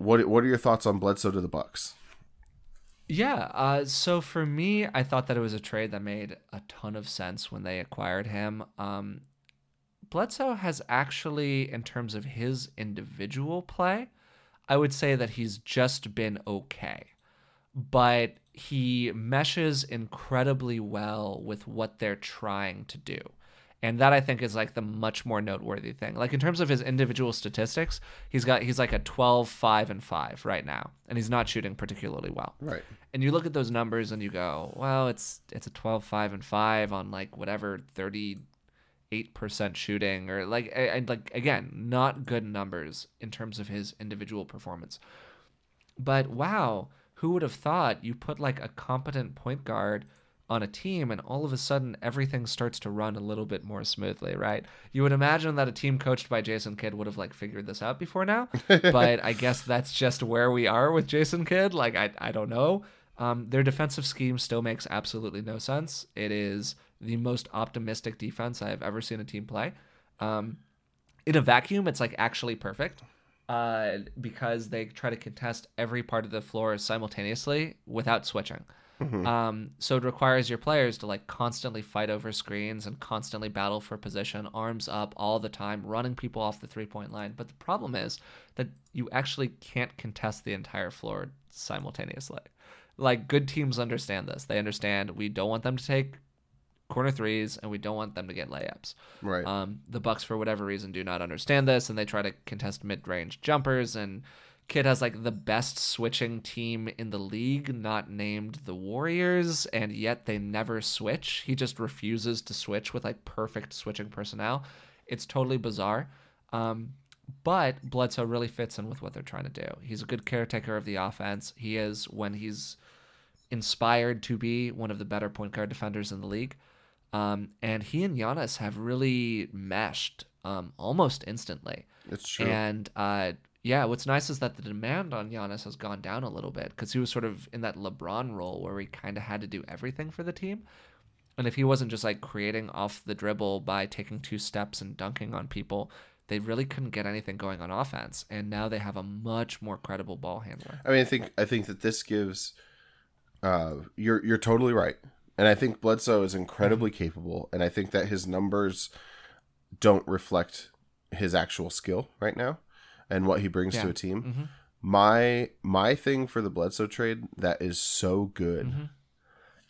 what what are your thoughts on Bledsoe to the Bucks? Yeah. Uh, so for me, I thought that it was a trade that made a ton of sense when they acquired him. Um, Bledsoe has actually, in terms of his individual play, I would say that he's just been okay. But he meshes incredibly well with what they're trying to do. And that I think is like the much more noteworthy thing. Like in terms of his individual statistics, he's got he's like a 12 5 and 5 right now and he's not shooting particularly well. Right. And you look at those numbers and you go, well, it's it's a 12 5 and 5 on like whatever 38% shooting or like and like again, not good numbers in terms of his individual performance. But wow, who would have thought you put like a competent point guard on a team and all of a sudden everything starts to run a little bit more smoothly, right? You would imagine that a team coached by Jason Kidd would have like figured this out before now, but I guess that's just where we are with Jason Kidd. Like I I don't know. Um, their defensive scheme still makes absolutely no sense. It is the most optimistic defense I have ever seen a team play. Um, in a vacuum, it's like actually perfect uh, because they try to contest every part of the floor simultaneously without switching. Mm-hmm. Um, so it requires your players to like constantly fight over screens and constantly battle for position, arms up all the time, running people off the three point line. But the problem is that you actually can't contest the entire floor simultaneously. Like good teams understand this. They understand we don't want them to take corner threes and we don't want them to get layups. Right. Um, the Bucks, for whatever reason, do not understand this, and they try to contest mid-range jumpers. And Kidd has like the best switching team in the league, not named the Warriors, and yet they never switch. He just refuses to switch with like perfect switching personnel. It's totally bizarre. Um, but Bledsoe really fits in with what they're trying to do. He's a good caretaker of the offense. He is when he's inspired to be one of the better point guard defenders in the league. Um, and he and Giannis have really meshed um, almost instantly. It's true. And uh, yeah, what's nice is that the demand on Giannis has gone down a little bit because he was sort of in that LeBron role where he kind of had to do everything for the team. And if he wasn't just like creating off the dribble by taking two steps and dunking on people, they really couldn't get anything going on offense. And now they have a much more credible ball handler. I mean, I think I think that this gives. Uh, you're you're totally right, and I think Bledsoe is incredibly capable, and I think that his numbers don't reflect his actual skill right now, and what he brings to a team. Mhm. My my thing for the Bledsoe trade that is so good Mhm.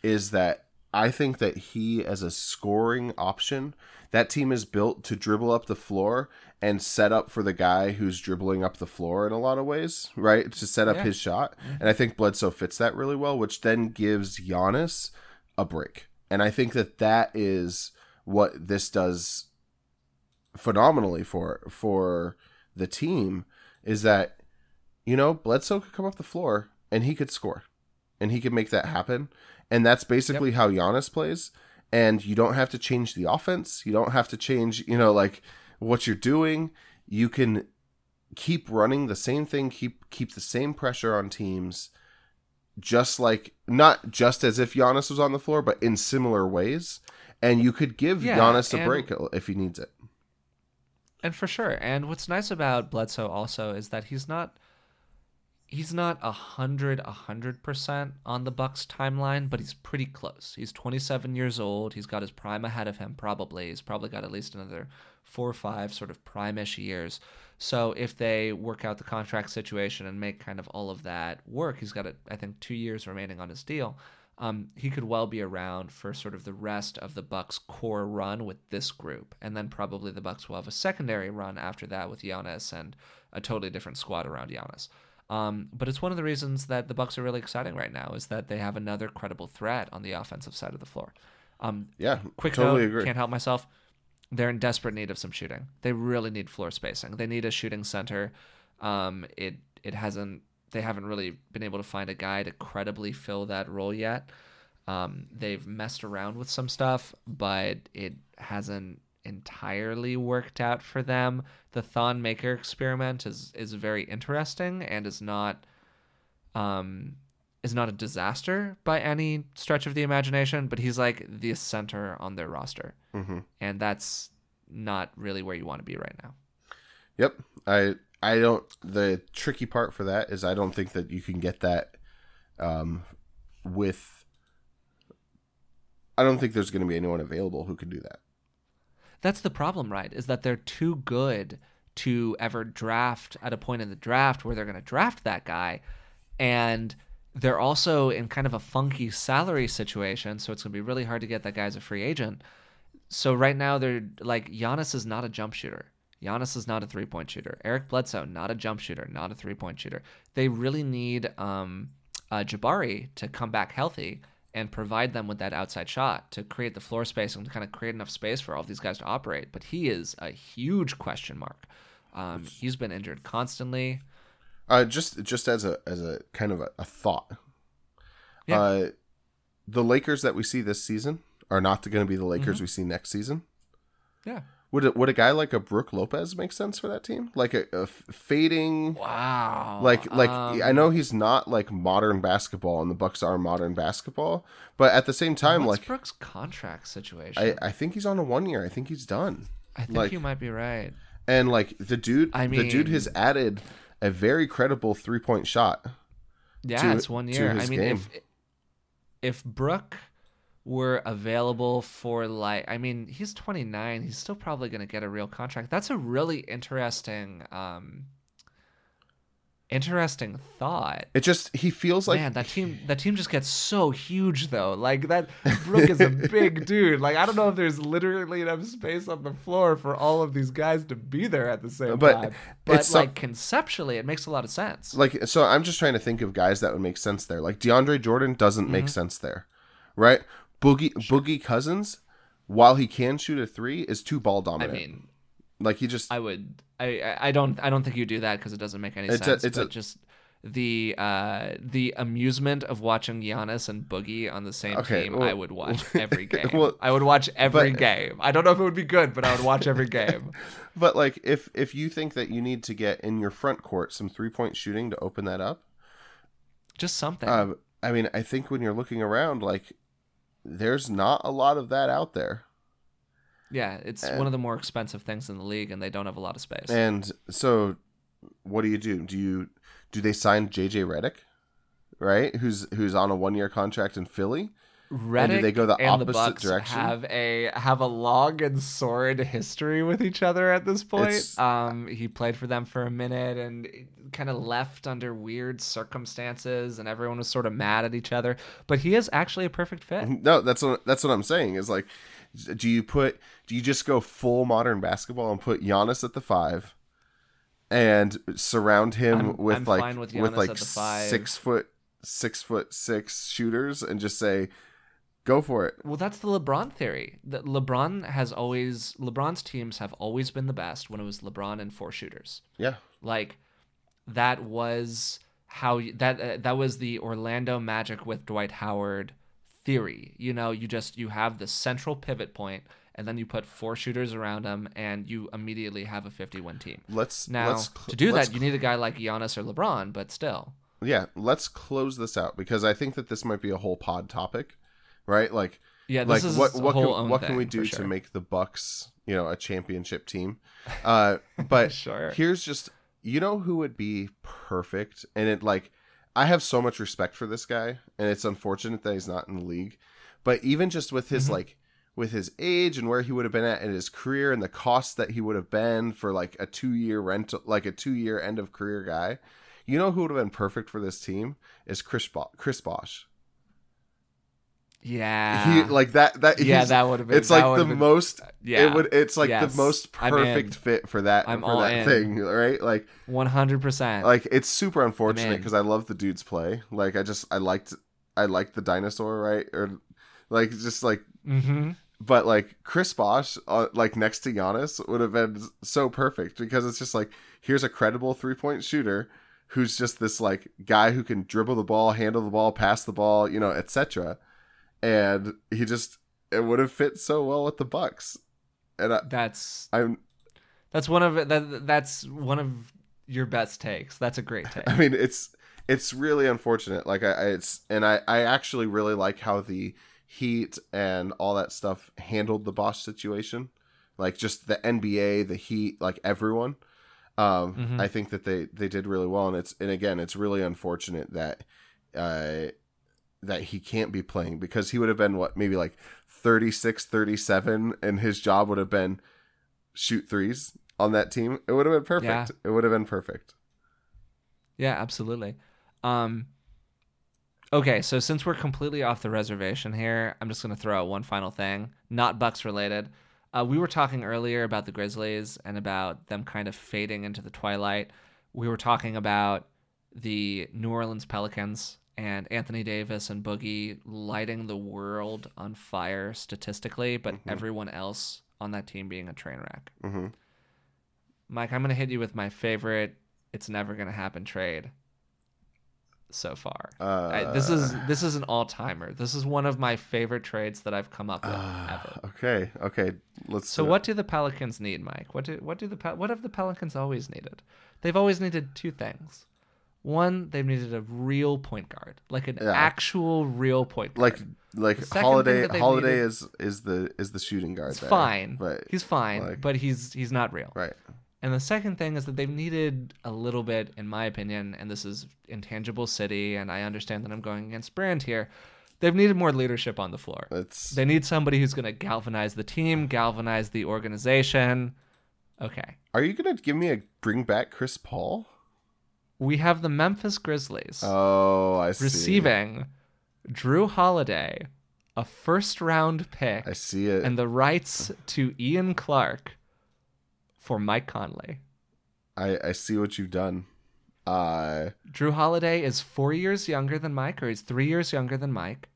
is that I think that he as a scoring option, that team is built to dribble up the floor and set up for the guy who's dribbling up the floor in a lot of ways, right? To set up Yeah. his shot. And I think Bledsoe fits that really well, which then gives Giannis a break. And I think that that is what this does phenomenally for for the team is that you know Bledsoe could come up the floor and he could score and he could make that happen. And that's basically how Giannis plays. And you don't have to change the offense. You don't have to change you know like what you're doing. You can keep running the same thing keep keep the same pressure on teams just like not just as if Giannis was on the floor but in similar ways. And you could give Yeah, Giannis a break if he needs it And for sure. And what's nice about Bledsoe also is that he's not he's not a hundred a hundred percent on the Bucks timeline, but he's pretty close. He's twenty seven years old. He's got his prime ahead of him probably. He's probably got at least another four or five sort of prime-ish years. So if they work out the contract situation and make kind of all of that work, he's got I think two years remaining on his deal. Um, he could well be around for sort of the rest of the Bucks core run with this group, and then probably the Bucks will have a secondary run after that with Giannis and a totally different squad around Giannis. Um, but it's one of the reasons that the Bucks are really exciting right now is that they have another credible threat on the offensive side of the floor. Um, yeah quick totally note, agree can't help myself. They're in desperate need of some shooting. They really need floor spacing. They need a shooting center. Um, it it hasn't. They haven't really been able to find a guy to credibly fill that role yet. Um, they've messed around with some stuff, but it hasn't entirely worked out for them. The Thon Maker experiment is is very interesting and is not um is not a disaster by any stretch of the imagination, but he's like the center on their roster. hmm And that's not really where you want to be right now. Yep. I I don't the tricky part for that is I don't think that you can get that um with I don't think there's going to be anyone available who can do that. That's the problem, right? Is that they're too good to ever draft at a point in the draft where they're going to draft that guy and they're also in kind of a funky salary situation, so it's going to be really hard to get that guy as a free agent. So right now they're like Giannis is not a jump shooter. Giannis is not a three point shooter. Eric Bledsoe, not a jump shooter, not a three point shooter. They really need um, uh, Jabari to come back healthy and provide them with that outside shot to create the floor space and to kind of create enough space for all of these guys to operate. But he is a huge question mark. Um, he's been injured constantly. Uh, just just as a as a kind of a, a thought. Yeah. Uh, the Lakers that we see this season are not going to be the Lakers Mm-hmm. we see next season. Yeah. Would it, would a guy like a Brook Lopez make sense for that team? Like a fading, Wow. like like Um, I know he's not like modern basketball, and the Bucks are modern basketball, but at the same time, what's like Brooks' contract situation? I I think he's on a one year. I think he's done. I think like- you might be right. And like the dude, I mean, the dude has added a very credible three point shot. Yeah, to- it's one year. I mean, game. if if Brooke were available for like, I mean, he's 29. He's still probably going to get a real contract. That's a really interesting, um, interesting thought. It just he feels like Man, that team that team just gets so huge though. Like that Brook is a big dude. Like I don't know if there's literally enough space on the floor for all of these guys to be there at the same But time. But it's so- like conceptually it makes a lot of sense. like so i'm just trying to think of guys that would make sense there like deandre jordan doesn't make Mm-hmm. sense there right boogie boogie cousins while he can shoot a three is too ball dominant. I mean, like he just I would I I- don't I don't think you do that because it doesn't make any It's a- sense. it's a- just the uh the amusement of watching Giannis and Boogie on the same Okay, team, well- I would watch every game. well, I would watch every but- game. I don't know if it would be good, but I would watch every game. but like if if you think that you need to get in your front court some three point shooting to open that up Just something. um i mean i think when you're looking around like there's not a lot of that out there yeah, it's and- one of the more expensive things in the league, and they don't have a lot of space. and so what do you do do you do they sign jj Redick? right who's who's on a one year contract in philly Redick they go the and the opposite Bucks direction? have a have a long and sordid history with each other at this point. Um, he played for them for a minute and kind of left under weird circumstances, and everyone was sort of mad at each other. But he is actually a perfect fit. No, that's what that's what I'm saying. Is like, do you put do you just go full modern basketball and put Giannis at the five, and surround him I'm- with I'm like with with, like at the six foot six foot six shooters and just say, go for it. Well, that's the LeBron theory. That LeBron has always LeBron's teams have always been the best when it was LeBron and four shooters. Yeah, like that was how that uh, that was the Orlando Magic with Dwight Howard theory. You know, you just you have the central pivot point and then you put four shooters around them and you immediately have a 50 win team. let's Now, let's cl- to do that, you need a guy like Giannis or LeBron, but still. yeah let's close this out because I think that this might be a whole pod topic, right? Like Yeah, like what what whole can what can we do sure. to make the Bucks you know a championship team? Uh, but Sure. here's just you know who would be perfect, and it like I have so much respect for this guy, and it's unfortunate that he's not in the league. But even just with his Mhm. like with his age and where he would have been at in his career and the cost that he would have been for like a two year rental, like a two year end of career guy, you know who would have been perfect for this team is Chris Bo- Chris Bosh. Yeah. he like that that yeah, that would have been it's like the been- most yeah. it would it's like Yes. the most perfect fit for that I'm for all that in. thing right like 100%. like it's super unfortunate because i love the dude's play like i just i liked i liked the dinosaur right or like just like mhm. but like chris bosh uh, like next to Giannis would have been so perfect because it's just like here's a credible three-point shooter who's just this like guy who can dribble the ball handle the ball pass the ball you know etc and he just it would have fit so well with the bucks and I, That's i'm That's one of that. That's one of your best takes. That's a great take. I mean, it's it's really unfortunate. Like I, I it's and I I actually really like how the Heat and all that stuff handled the Bosh situation. Like just the NBA, the Heat, like everyone. Um, Mhm. I think that they they did really well, and it's and again, it's really unfortunate that uh, that he can't be playing because he would have been what maybe like 36, 37, and his job would have been shoot threes on that team. It would have been perfect. Yeah. It would have been perfect. Yeah, absolutely. Um, okay, so since we're completely off the reservation here, I'm just going to throw out one final thing, not Bucks related. Uh, we were talking earlier about the Grizzlies and about them kind of fading into the twilight. We were talking about the New Orleans Pelicans and Anthony Davis and Boogie lighting the world on fire statistically, but Mhm. everyone else on that team being a train wreck. hmm Mike, I'm going to hit you with my favorite it's never going to happen trade so far. Uh, I, this is this is an all-timer. This is one of my favorite trades that I've come up with uh, ever. okay. Okay. Let's. So what do the Pelicans need, Mike? What do what do the Pel- what have the Pelicans always needed? They've always needed two things. One, they've needed a real point guard, like an Yeah. actual real point guard. like like holiday thing that they've holiday needed- is is the is the shooting guard it's there, fine. but he's fine, like- but he's he's not real. right And the second thing is that they've needed a little bit, in my opinion, and this is intangible city, and I understand that I'm going against brand here. They've needed more leadership on the floor. it's They need somebody who's going to galvanize the team, galvanize the organization. Okay. are you gonna give me a bring back chris paul We have the Memphis Grizzlies oh i see receiving Jrue Holiday, a first round pick, i see it and the rights to Ian Clark for Mike Conley. i i see what you've done uh Jrue Holiday is four years younger than Mike, or he's three years younger than Mike.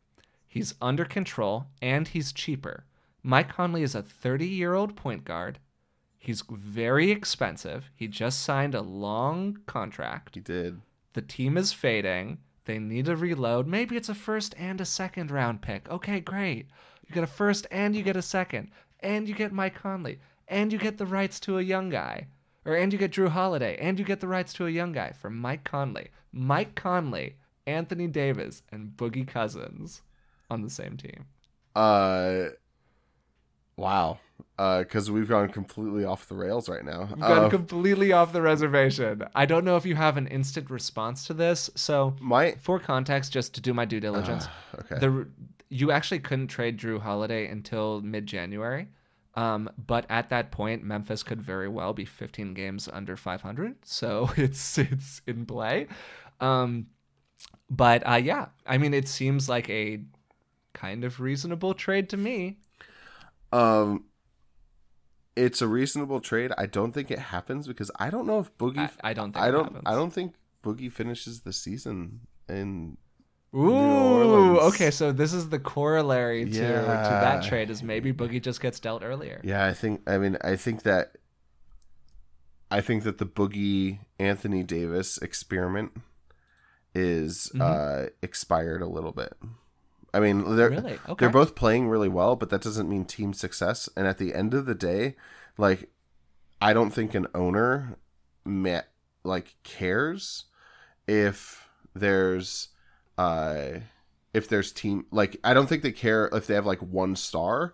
He's under control and he's cheaper. Mike Conley is a 30 year old point guard. He's very expensive. He just signed a long contract. he did The team is fading. They need to reload. Maybe it's a first and a second round pick. Okay, great. You get a first and you get a second. And you get Mike Conley. And you get the rights to a young guy. Or and you get Jrue Holiday. And you get the rights to a young guy for Mike Conley. Mike Conley, Anthony Davis, and Boogie Cousins on the same team. uh wow uh because we've gone completely off the rails right now We've gone Uh, completely off the reservation. I don't know if you have an instant response to this. So, my for context, just to do my due diligence, okay the you actually couldn't trade Jrue Holiday until mid January. Um, but at that point, Memphis could very well be 15 games under 500, so it's it's in play. Um, but uh, yeah, I mean, it seems like a kind of reasonable trade to me. um it's a reasonable trade i don't think it happens because i don't know if boogie I, I don't think I don't. happens. I don't think Boogie finishes the season in. Ooh, okay, so this is the corollary to, to that trade is maybe Boogie just gets dealt earlier. Yeah, I think. I mean, I think that. I think that the Boogie Anthony Davis experiment is Mhm. uh, expired a little bit. I mean, they're Really? Okay. they're both playing really well, but that doesn't mean team success. And at the end of the day, like, I don't think an owner, ma- like, cares if there's, uh, if there's team like I don't think they care if they have like one star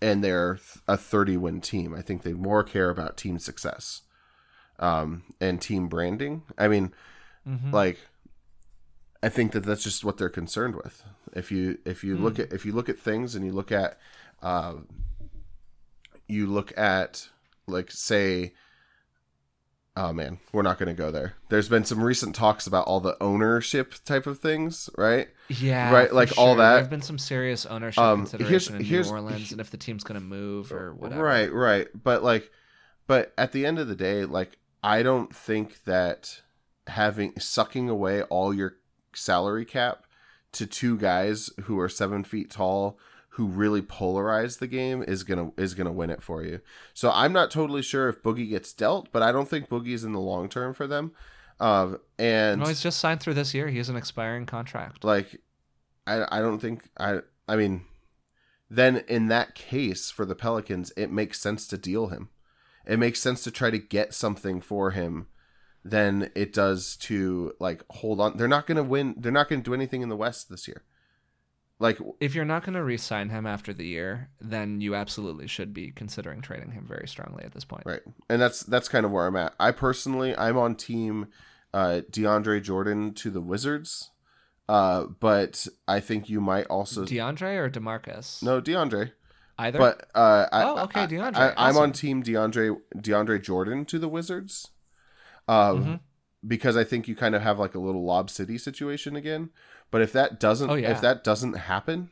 and they're a 30 win team. I think they more care about team success um and team branding. I mean, Mhm. like I think that that's just what they're concerned with. If you if you look at if you look at things and you look at uh, you look at like say oh man we're not going to go there there's been some recent talks about all the ownership type of things right Yeah, Right, like all that. There've been some serious ownership Um, consideration in New Orleans, and if the team's going to move or whatever. Right, right. But like, but at the end of the day, like, I don't think that having sucking away all your salary cap to two guys who are seven feet tall who really polarize the game is gonna is gonna win it for you. So I'm not totally sure if Boogie gets dealt, but I don't think Boogie's in the long term for them. Um, and No, he's just signed through this year. He has an expiring contract. like I I don't think I I mean then in that case for the Pelicans it makes sense to deal him. It makes sense to try to get something for him than it does to like hold on. They're not going to win. They're not going to do anything in the West this year. like If you're not going to re-sign him after the year, then you absolutely should be considering trading him very strongly at this point. right, and that's that's kind of where I'm at. I personally, I'm on team uh, DeAndre Jordan to the Wizards, uh, but I think you might also DeAndre or DeMarcus? no DeAndre. Either. But uh, I, Oh, okay, DeAndre. I, I'm on team DeAndre DeAndre Jordan to the Wizards, um, Mhm. because I think you kind of have like a little Lob City situation again. But if that doesn't, Oh, yeah. if that doesn't happen,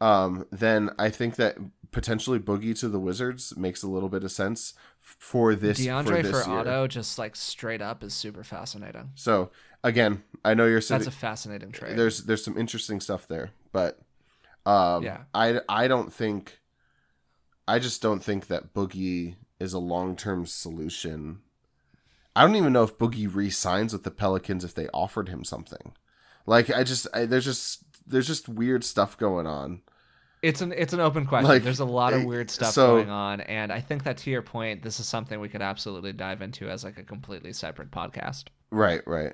um, then I think that potentially Boogie to the Wizards makes a little bit of sense for this DeAndre for for, this year. Otto, just like straight up, is super fascinating. So again, I know you're saying That's a fascinating trade. there's there's some interesting stuff there, but um, Yeah. I I don't think, I just don't think that Boogie is a long term solution. I don't even know if Boogie re-signs with the Pelicans if they offered him something. Like I just I, there's just there's just weird stuff going on. It's an it's an open question. Like, There's a lot of eh, weird stuff so- going on, and I think that to your point, this is something we could absolutely dive into as like a completely separate podcast. Right, right.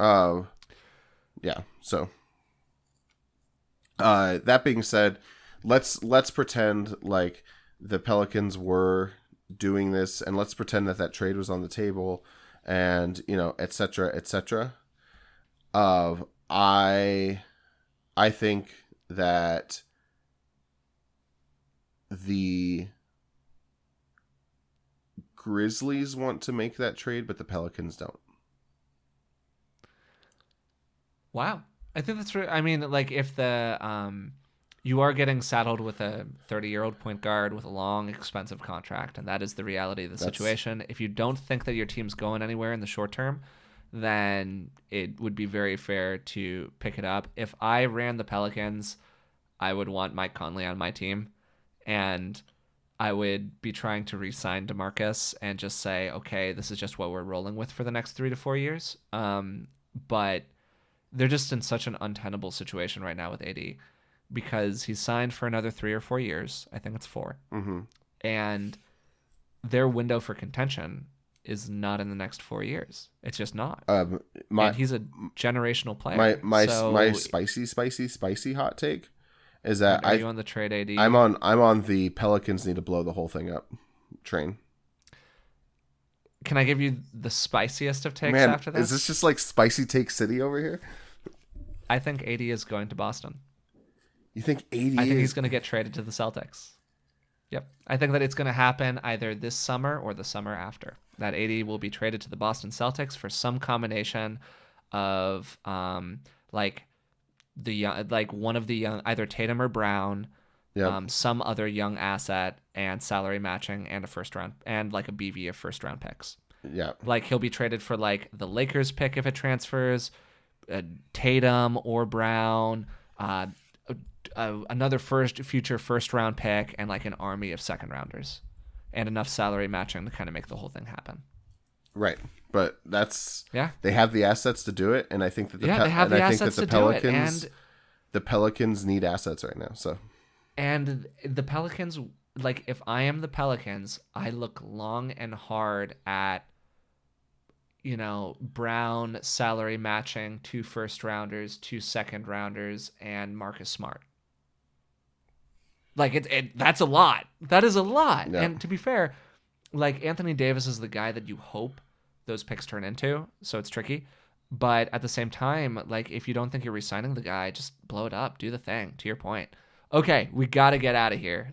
Uh, yeah. So, uh, that being said, let's let's pretend like the Pelicans were doing this, and let's pretend that that trade was on the table, and you know, etc cetera, et cetera. Uh, I, I think that the Grizzlies want to make that trade, but the Pelicans don't. Wow, I think that's right. I mean, like if the um, you are getting saddled with a 30 year old point guard with a long, expensive contract, and that is the reality of the That's- situation. If you don't think that your team's going anywhere in the short term, then it would be very fair to pick it up. If I ran the Pelicans, I would want Mike Conley on my team, and I would be trying to re-sign Demarcus and just say, okay, this is just what we're rolling with for the next three to four years. Um, but they're just in such an untenable situation right now with AD because he's signed for another three or four years. I think it's four, Mm-hmm. and their window for contention is not in the next four years. It's just not. Um, my and he's a generational player. my my So, my spicy spicy spicy hot take is that are I you on the trade AD? I'm on I'm on the Pelicans need to blow the whole thing up train. Can I give you the spiciest of takes Man, after that? is this just like spicy take city over here? I think AD is going to Boston. You think AD I think he's going to get traded to the Celtics. Yep. I think that it's going to happen either this summer or the summer after. That AD will be traded to the Boston Celtics for some combination of um like the young, like one of the young either Tatum or Brown, Yep. um some other young asset and salary matching and a first round and like a BV of first round picks. yeah. Like he'll be traded for like the Lakers pick if it transfers, uh, Tatum or Brown, uh, uh, another first future first round pick, and like an army of second rounders, and enough salary matching to kind of make the whole thing happen. Right. But that's Yeah, they have the assets to do it and I think that the yeah, Pe- they have and the I think assets the to do it, Pelicans and the Pelicans need assets right now. So and the Pelicans. Like if I am the Pelicans, I look long and hard at you know, Brown salary matching two first rounders, two second rounders, and Marcus Smart. Like it, it that's a lot. That is a lot. Yeah. And to be fair, like Anthony Davis is the guy that you hope those picks turn into, so it's tricky. But at the same time, like if you don't think you're resigning the guy, just blow it up, do the thing. To your point. Okay, we got to get out of here.